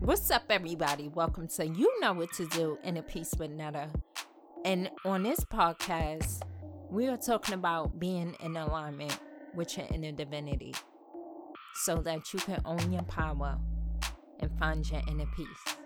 What's up, everybody? Welcome to You Know What to Do in a Piece with Netta. And on this podcast, we are talking about being in alignment with your inner divinity so that you can own your power and find your inner peace.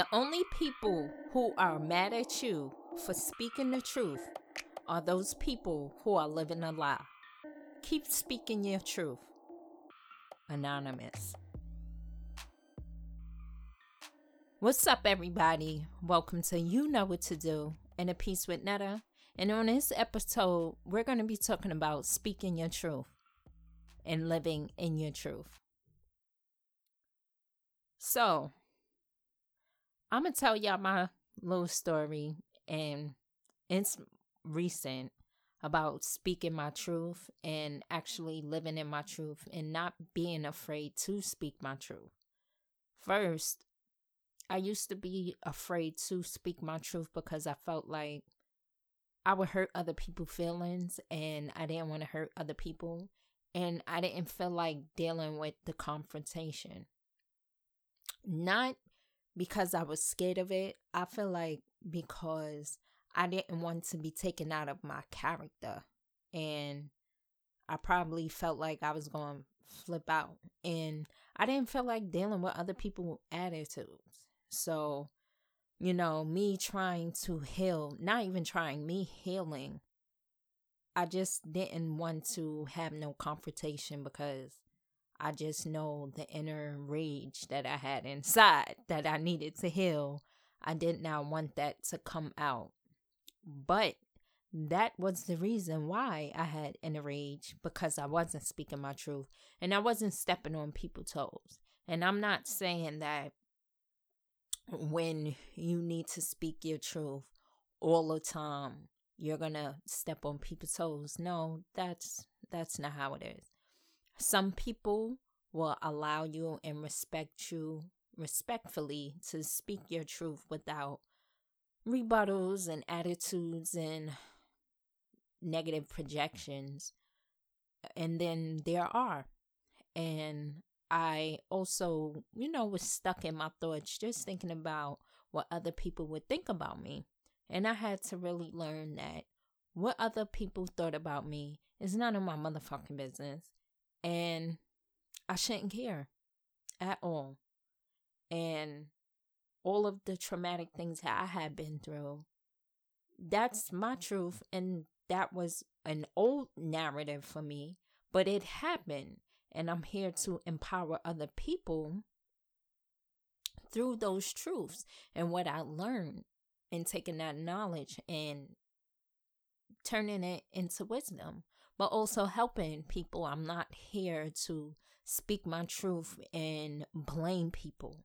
The only people who are mad at you for speaking the truth are those people who are living a lie. Keep speaking your truth. Anonymous. What's up, everybody? Welcome to You Know What to Do in a Piece with Netta. And on this episode, we're going to be talking about speaking your truth and living in your truth. So, I'm gonna tell y'all my little story, and it's recent about speaking my truth and actually living in my truth and not being afraid to speak my truth. First, I used to be afraid to speak my truth because I felt like I would hurt other people's feelings and I didn't want to hurt other people and I didn't feel like dealing with the confrontation. Not because I was scared of it. I feel like because I didn't want to be taken out of my character. And I probably felt like I was going to flip out. And I didn't feel like dealing with other people's attitudes. So, you know, me trying to heal, not even trying, me healing, I just didn't want to have no confrontation because I just know the inner rage that I had inside that I needed to heal. I did not want that to come out. But that was the reason why I had inner rage because I wasn't speaking my truth and I wasn't stepping on people's toes. And I'm not saying that when you need to speak your truth all the time you're going to step on people's toes. No, that's that's not how it is. Some people will allow you and respect you respectfully to speak your truth without rebuttals and attitudes and negative projections. And then there are. And I also, you know, was stuck in my thoughts just thinking about what other people would think about me. And I had to really learn that what other people thought about me is none of my motherfucking business and I shouldn't care at all. And all of the traumatic things that I had been through, that's my mm-hmm. truth. And that was an old narrative for me, but it happened. And I'm here to empower other people through those truths and what I learned and taking that knowledge and turning it into wisdom but also helping people. I'm not here to speak my truth and blame people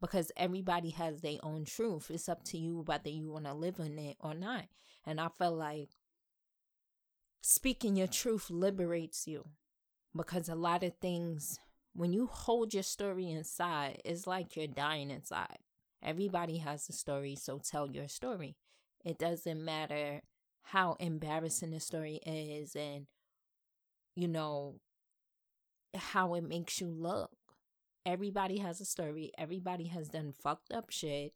because everybody has their own truth. It's up to you whether you want to live in it or not. And I feel like speaking your truth liberates you because a lot of things, when you hold your story inside, it's like you're dying inside. Everybody has a story, so tell your story. It doesn't matter how embarrassing the story is and you know how it makes you look. Everybody has a story. Everybody has done fucked up shit.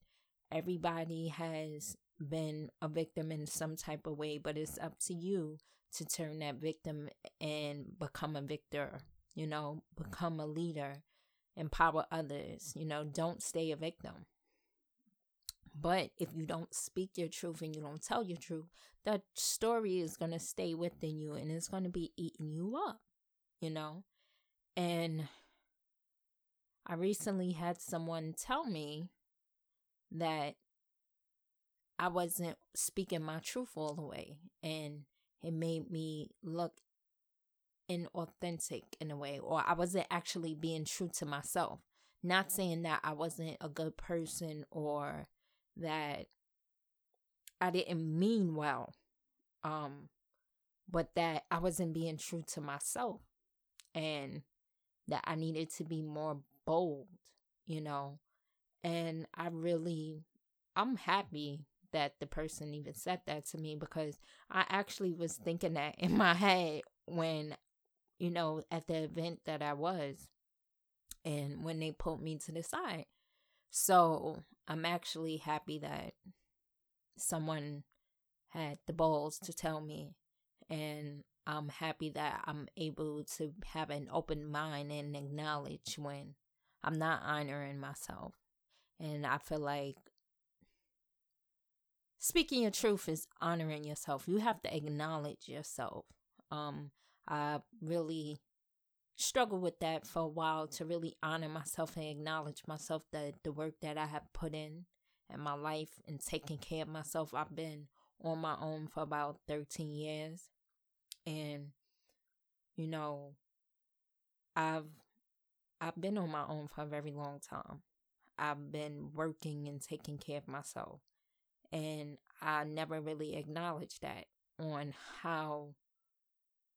Everybody has been a victim in some type of way, but it's up to you to turn that victim and become a victor, you know, become a leader, empower others, you know, don't stay a victim. But if you don't speak your truth and you don't tell your truth, that story is going to stay within you and it's going to be eating you up, you know? And I recently had someone tell me that I wasn't speaking my truth all the way. And it made me look inauthentic in a way, or I wasn't actually being true to myself. Not saying that I wasn't a good person or that I didn't mean well. Um, but that I wasn't being true to myself and that I needed to be more bold, you know. And I really, I'm happy that the person even said that to me because I actually was thinking that in my head when, you know, at the event that I was and when they pulled me to the side. So I'm actually happy that someone had the balls to tell me and I'm happy that I'm able to have an open mind and acknowledge when I'm not honoring myself. And I feel like speaking your truth is honoring yourself. You have to acknowledge yourself. Um, I really struggled with that for a while to really honor myself and acknowledge myself that the work that I have put in in my life and taking care of myself. I've been on my own for about 13 years. And you know, I've I've been on my own for a very long time. I've been working and taking care of myself. And I never really acknowledged that on how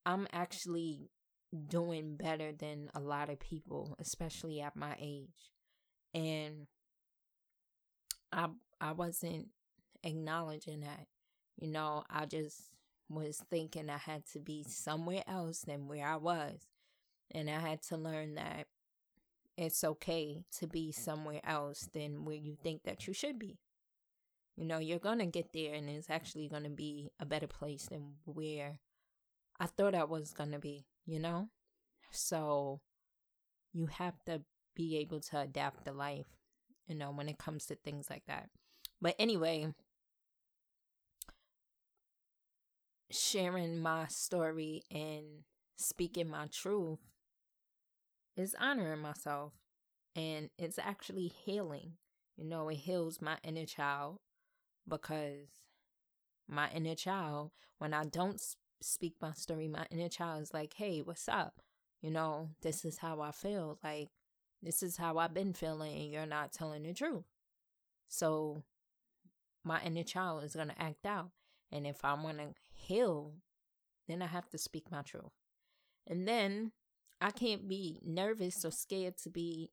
I'm actually doing better than a lot of people, especially at my age. And I I wasn't acknowledging that. You know, I just was thinking I had to be somewhere else than where I was. And I had to learn that it's okay to be somewhere else than where you think that you should be. You know, you're going to get there and it's actually going to be a better place than where I thought I was going to be, you know? So you have to be able to adapt to life, you know, when it comes to things like that. But anyway, sharing my story and speaking my truth is honoring myself and it's actually healing. You know, it heals my inner child because my inner child, when I don't speak my story, my inner child is like, hey, what's up? You know, this is how I feel. Like, this is how I've been feeling, and you're not telling the truth. So, my inner child is going to act out. And if I want to heal, then I have to speak my truth. And then I can't be nervous or scared to be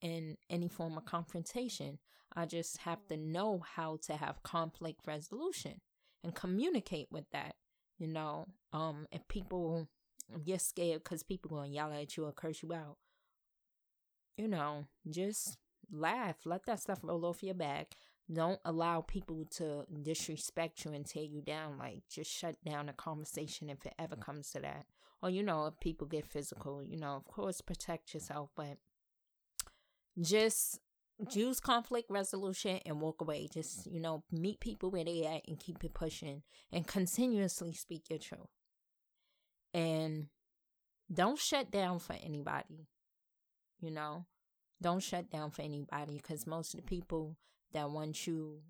in any form of confrontation. I just have to mm. know how to have conflict resolution and communicate with that. You know, um, if people get scared because people gonna yell at you or curse you out, you know, just laugh, let that stuff roll off your back. Don't allow people to disrespect you and tear you down. Like, just shut down a conversation if it ever comes to that. Or, you know, if people get physical, you know, of course, protect yourself, but just use conflict resolution and walk away. Just, you know, meet people where they at and keep it pushing and continuously speak your truth. And don't shut down for anybody. You know, don't shut down for anybody because most of the people that want you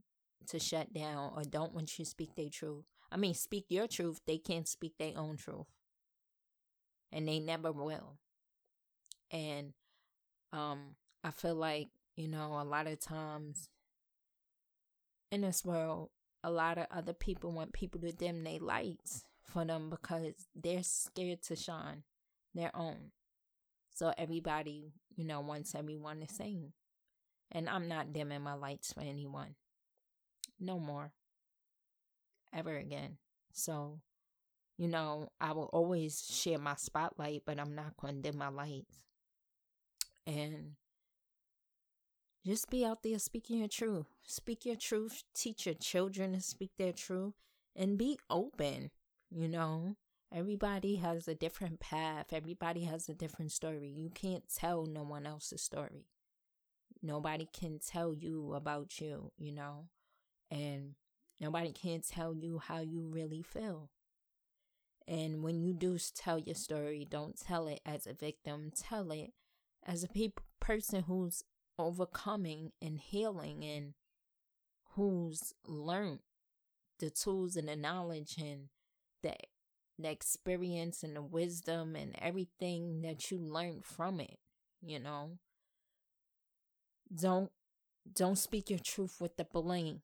to shut down or don't want you to speak their truth. I mean, speak your truth. They can't speak their own truth. And they never will. And um, I feel like, you know, a lot of times in this world, a lot of other people want people to dim their lights for them because they're scared to shine their own. So everybody, you know, wants everyone the same. And I'm not dimming my lights for anyone. No more. Ever again. So, you know, I will always share my spotlight, but I'm not going to dim my lights. And just be out there speaking your truth. Speak your truth. Teach your children to speak their truth. And be open, you know. Everybody has a different path. Everybody has a different story. You can't tell no one else's story. Nobody can tell you about you, you know, and nobody can tell you how you really feel. And when you do tell your story, don't tell it as a victim, tell it as a pe- person who's overcoming and healing and who's learned the tools and the knowledge and the, the experience and the wisdom and everything that you learned from it, you know. Don't don't speak your truth with the blame.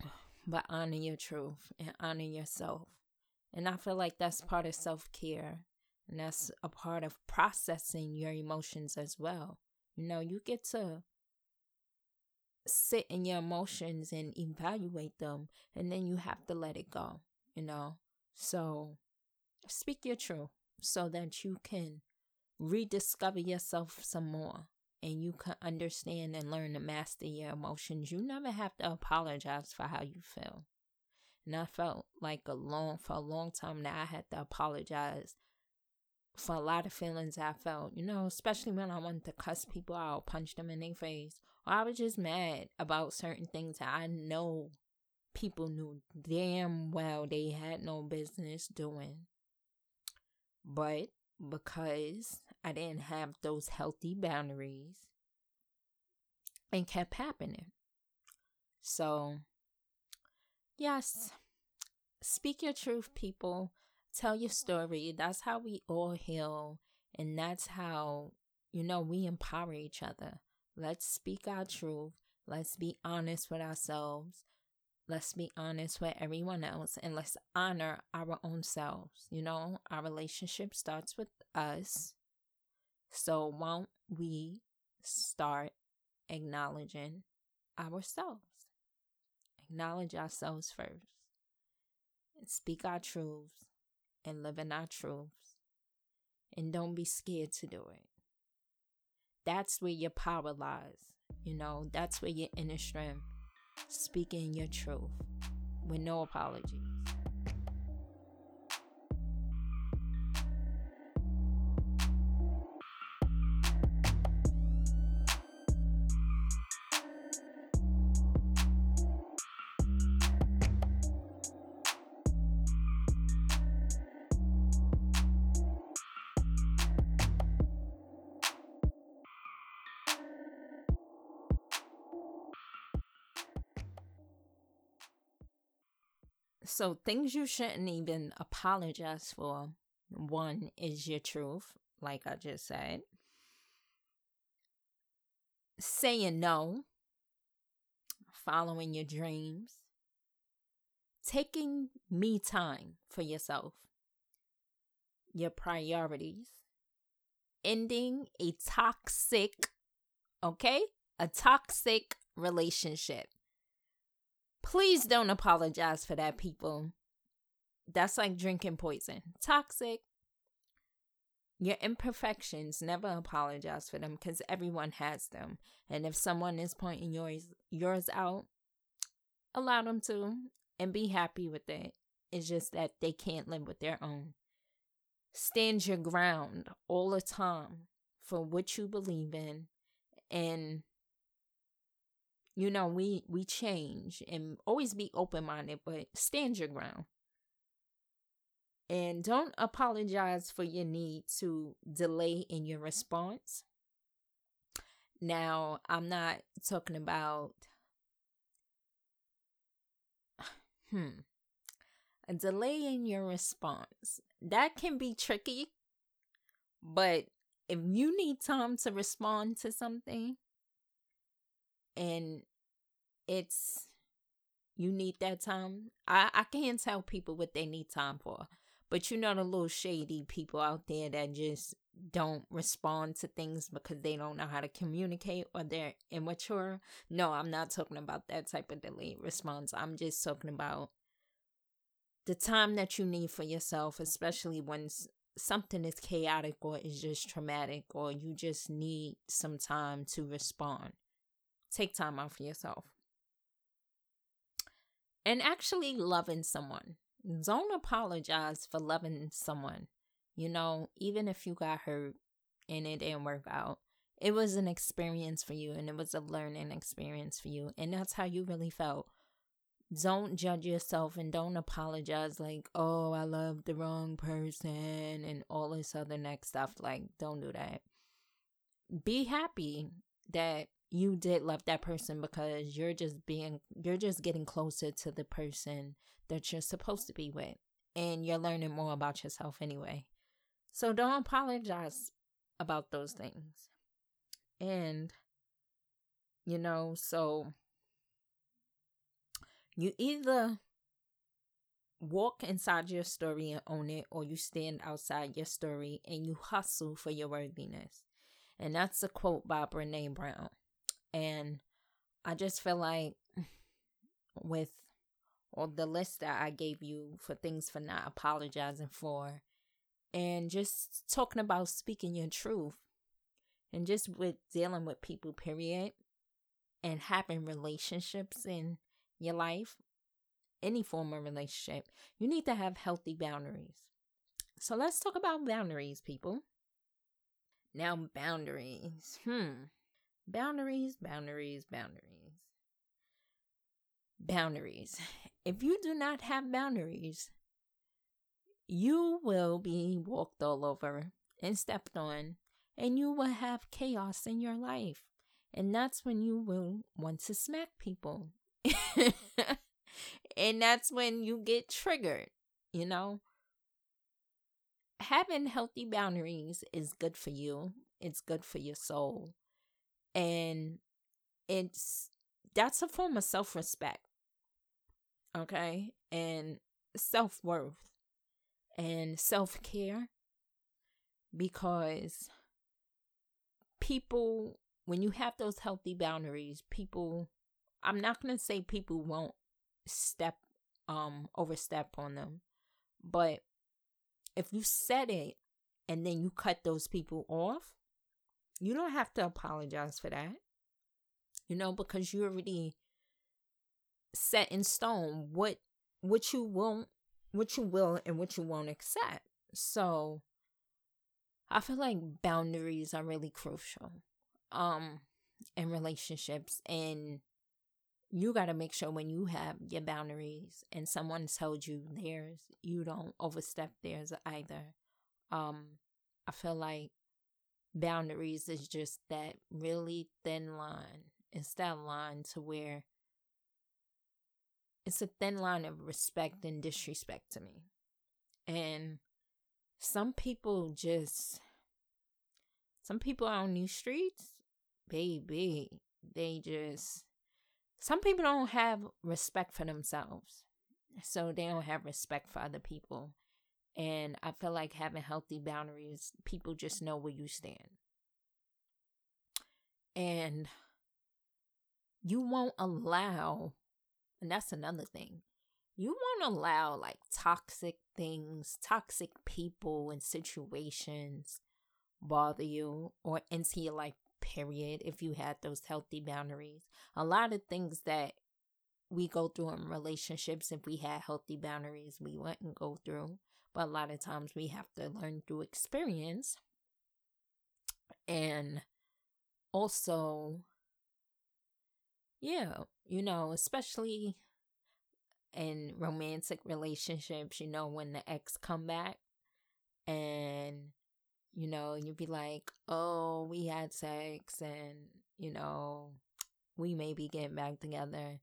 but honor your truth and honor yourself. And I feel like that's part of self care. And that's a part of processing your emotions as well. You know, you get to sit in your emotions and evaluate them, and then you have to let it go, you know? So speak your truth so that you can rediscover yourself some more and you can understand and learn to master your emotions. You never have to apologize for how you feel. And I felt like a long for a long time that I had to apologize for a lot of feelings I felt, you know, especially when I wanted to cuss people out, punch them in their face, or I was just mad about certain things that I know people knew damn well they had no business doing. But because I didn't have those healthy boundaries it kept happening. So, yes, speak your truth, people. Tell your story. That's how we all heal. And that's how, you know, we empower each other. Let's speak our truth. Let's be honest with ourselves. Let's be honest with everyone else and let's honor our own selves. You know, our relationship starts with us. So, won't we start acknowledging ourselves? Acknowledge ourselves first and speak our truths and living our truths. And don't be scared to do it. That's where your power lies. You know, that's where your inner strength. Speaking your truth with no apologies. So, things you shouldn't even apologize for one is your truth, like I just said, saying no, following your dreams, taking me time for yourself, your priorities, ending a toxic, okay, a toxic relationship. Please don't apologize for that, people. That's like drinking poison. Toxic. Your imperfections, never apologize for them because everyone has them. And if someone is pointing yours yours out, allow them to and be happy with it. It's just that they can't live with their own. Stand your ground all the time for what you believe in and you know we we change and always be open-minded but stand your ground. And don't apologize for your need to delay in your response. Now i'm not talking about hmm. A delay in your response. That can be tricky but if you need time to respond to something and it's you need that time. I I can't tell people what they need time for, but you know the little shady people out there that just don't respond to things because they don't know how to communicate or they're immature. No, I'm not talking about that type of delayed response. I'm just talking about the time that you need for yourself, especially when something is chaotic or is just traumatic or you just need some time to respond. Take time out for yourself. And actually loving someone. Don't apologize for loving someone. You know, even if you got hurt and it didn't work out, it was an experience for you and it was a learning experience for you. And that's how you really felt. Don't judge yourself and don't apologize like, oh, I love the wrong person and all this other next stuff. Like, don't do that. Be happy that you did love that person because you're just being you're just getting closer to the person that you're supposed to be with and you're learning more about yourself anyway so don't apologize about those things and you know so You either walk inside your story and own it, or you stand outside your story and you hustle for your worthiness. And that's a quote by Brene Brown. And I just feel like with all the list that I gave you for things for not apologizing for, and just talking about speaking your truth, and just with dealing with people, period, and having relationships in your life, any form of relationship, you need to have healthy boundaries. So let's talk about boundaries, people. Now, boundaries. Hmm. Boundaries, boundaries, boundaries. Boundaries. If you do not have boundaries, you will be walked all over and stepped on, and you will have chaos in your life. And that's when you will want to smack people. and that's when you get triggered, you know? Having healthy boundaries is good for you, it's good for your soul. And it's that's a form of self respect. Okay? And self worth and self care because people, when you have those healthy boundaries, people, I'm not going to say people won't step, um, overstep on them, but if you set it and then you cut those people off, you don't have to apologize for that. You know, because you already set in stone what what you won't what you will and what you won't accept. So I feel like boundaries are really crucial um in relationships and you got to make sure when you have your boundaries and someone tells you theirs, you don't overstep theirs either. Um I feel like boundaries is just that really thin line. It's that line to where it's a thin line of respect and disrespect to me. And some people just some people on these streets, baby, they just some people don't have respect for themselves. So they don't have respect for other people. And I feel like having healthy boundaries, people just know where you stand. And you won't allow and that's another thing. You won't allow like toxic things, toxic people and situations bother you or into your life, period, if you had those healthy boundaries. A lot of things that we go through in relationships, if we had healthy boundaries, we wouldn't go through. But a lot of times we have to learn through experience. And also yeah, you know, especially in romantic relationships, you know, when the ex come back and you know, you'd be like, "Oh, we had sex and, you know, we may be getting back together."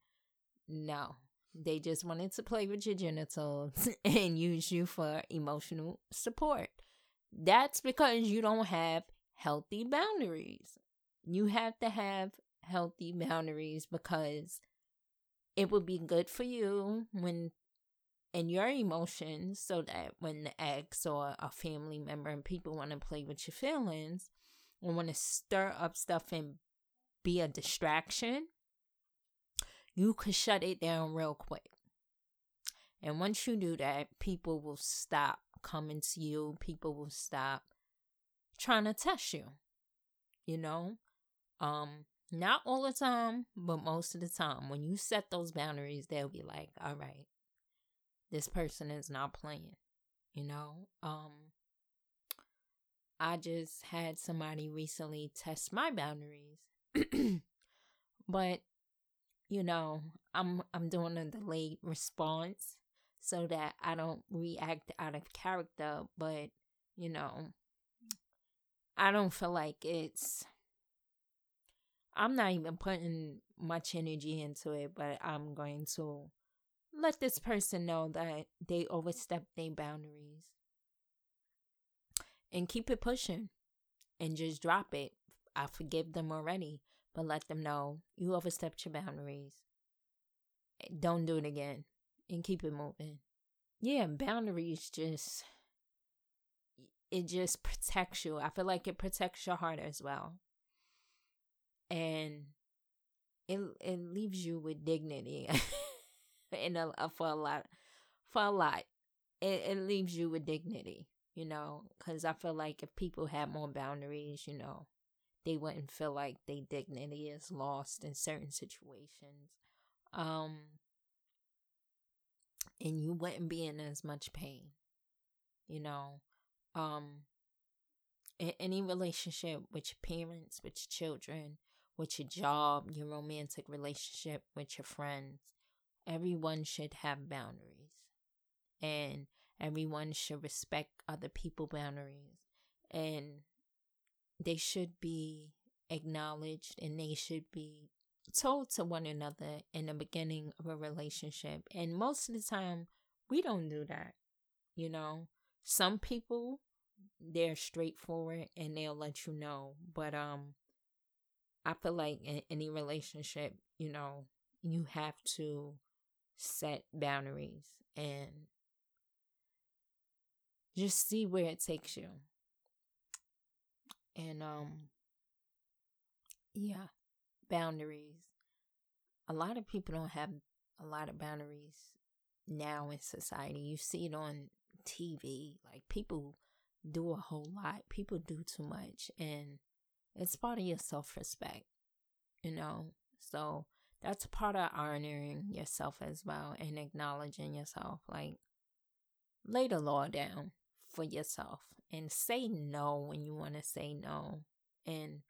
No. They just wanted to play with your genitals and use you for emotional support. That's because you don't have healthy boundaries. You have to have healthy boundaries because it would be good for you when and your emotions so that when the ex or a family member and people want to play with your feelings or want to stir up stuff and be a distraction, you could shut it down real quick. And once you do that, people will stop coming to you. People will stop trying to test you. You know? Um, not all the time, but most of the time. When you set those boundaries, they'll be like, all right, this person is not playing. You know? Um I just had somebody recently test my boundaries. but you know, I'm I'm doing a delayed response so that I don't react out of character, but you know, I don't feel like it's I'm not even putting much energy into it, but I'm going to let this person know that they overstepped their boundaries and keep it pushing and just drop it. I forgive them already, but let them know you overstepped your boundaries don't do it again and keep it moving. Yeah, boundaries just it just protects you. I feel like it protects your heart as well. And it it leaves you with dignity in a, for a lot for a lot. It it leaves you with dignity, you know, cuz I feel like if people had more boundaries, you know, they wouldn't feel like their dignity is lost in certain situations. Um and you wouldn't be in as much pain. You know, um in any relationship with your parents, with your children, with your job, your romantic relationship with your friends, everyone should have boundaries. And everyone should respect other people's boundaries. And they should be acknowledged and they should be told to one another in the beginning of a relationship. And most of the time, we don't do that. You know, some people, they're straightforward and they'll let you know. But, um, I feel like in any relationship, you know, you have to set boundaries and just see where it takes you. And um yeah, boundaries. A lot of people don't have a lot of boundaries now in society. You see it on TV. Like people do a whole lot. People do too much and it's part of your self respect, you know? So that's part of honoring yourself as well and acknowledging yourself. Like, lay the law down for yourself and say no when you want to say no. And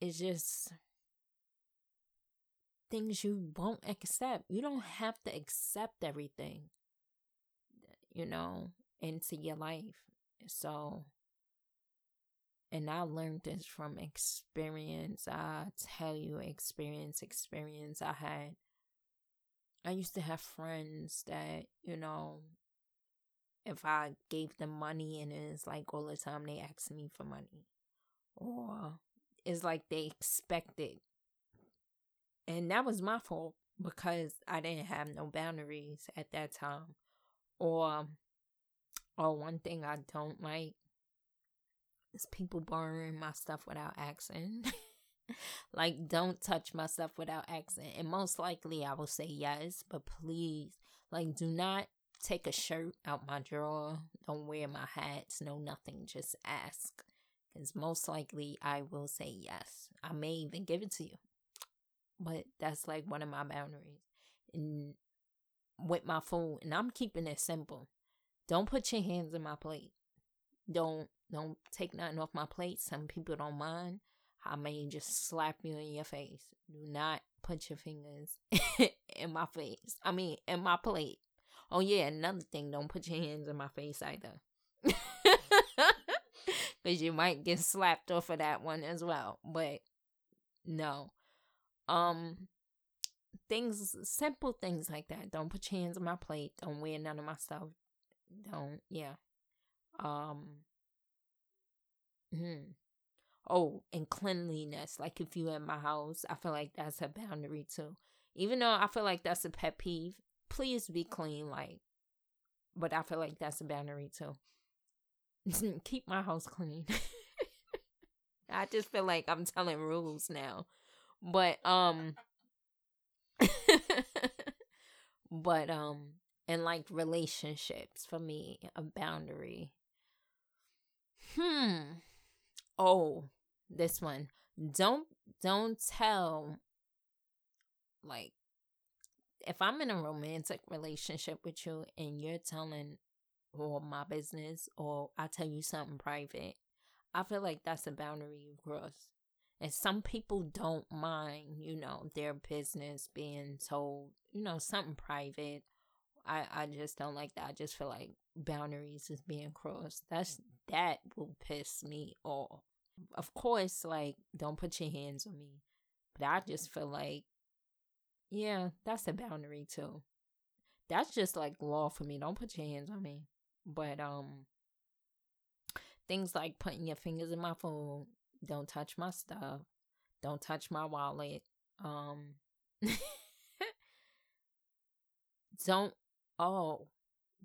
it's just things you won't accept. You don't have to accept everything, you know, into your life. So and I learned this from experience. I tell you, experience, experience I had. I used to have friends that, you know, if I gave them money and it's like all the time they ask me for money. Or it's like they expect it. And that was my fault because I didn't have no boundaries at that time. Or or one thing I don't like is people borrowing my stuff without asking. like, don't touch my stuff without asking. And most likely I will say yes, but please, like, do not take a shirt out my drawer. Don't wear my hats. No, nothing. Just ask. Because most likely I will say yes. I may even give it to you. But that's like one of my boundaries. And with my food, and I'm keeping it simple. Don't put your hands in my plate. Don't don't take nothing off my plate. Some people don't mind. I may just slap you in your face. Do not put your fingers in my face. I mean, in my plate. Oh, yeah, another thing, don't put your hands in my face either. Because you might get slapped off of that one as well. But no. Um, things, simple things like that. Don't put your hands on my plate. Don't wear none of my stuff. Don't, yeah. Um, Hmm. Oh, and cleanliness. Like if you in my house, I feel like that's a boundary too. Even though I feel like that's a pet peeve, please be clean. Like, but I feel like that's a boundary too. Keep my house clean. I just feel like I'm telling rules now. But um but um and like relationships for me a boundary. Hmm oh, this one. Don't don't tell like if I'm in a romantic relationship with you and you're telling all my business or I tell you something private, I feel like that's a boundary you cross. And some people don't mind, you know, their business being told, you know, something private. I, I just don't like that. I just feel like boundaries is being crossed. That's mm-hmm. that will piss me off of course, like, don't put your hands on me. But I just feel like, yeah, that's a boundary too. That's just like law for me. Don't put your hands on me. But, um, things like putting your fingers in my phone, don't touch my stuff, don't touch my wallet, um, don't, oh,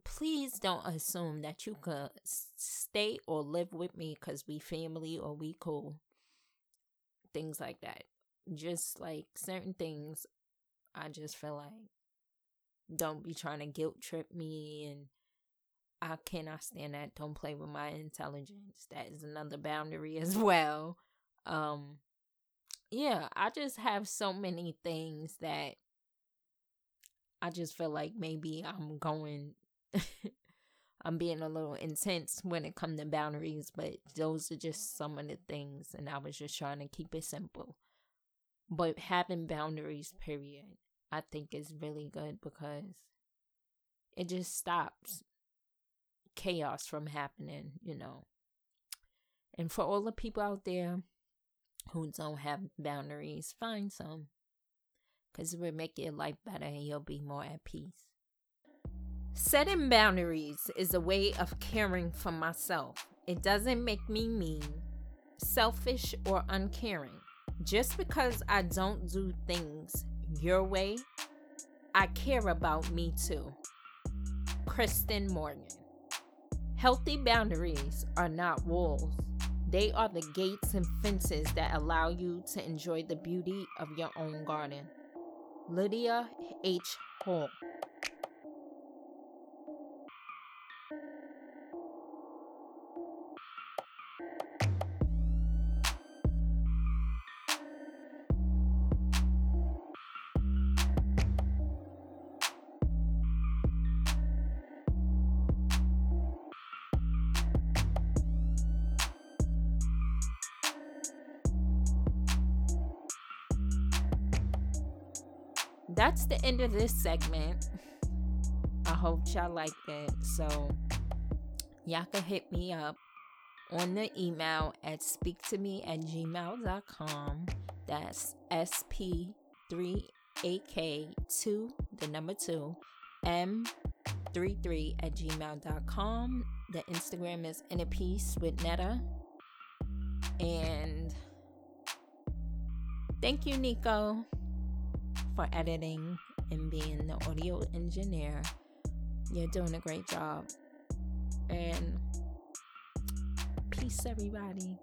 please don't assume that you could stay or live with me because we family or we cool. Things like that. Just like certain things, I just feel like don't be trying to guilt trip me and I cannot stand that. Don't play with my intelligence. That is another boundary as well. Um yeah, I just have so many things that I just feel like maybe I'm going I'm being a little intense when it comes to boundaries, but those are just some of the things and I was just trying to keep it simple. But having boundaries, period, I think is really good because it just stops chaos from happening, you know. And for all the people out there who don't have boundaries, find some. Because it will make your life better and you'll be more at peace. Setting boundaries is a way of caring for myself. It doesn't make me mean, selfish, or uncaring. Just because I don't do things your way, I care about me too. Kristen Morgan. Healthy boundaries are not walls. They are the gates and fences that allow you to enjoy the beauty of your own garden. Lydia H. Hall. That's the end of this segment. I hope y'all liked it. So, y'all can hit me up on the email at speaktome at gmail.com. That's SP3AK2, the number 2, M33 at gmail.com. The Instagram is In a Piece with Netta. And thank you, Nico for editing and being the audio engineer. You're doing a great job. And peace, everybody.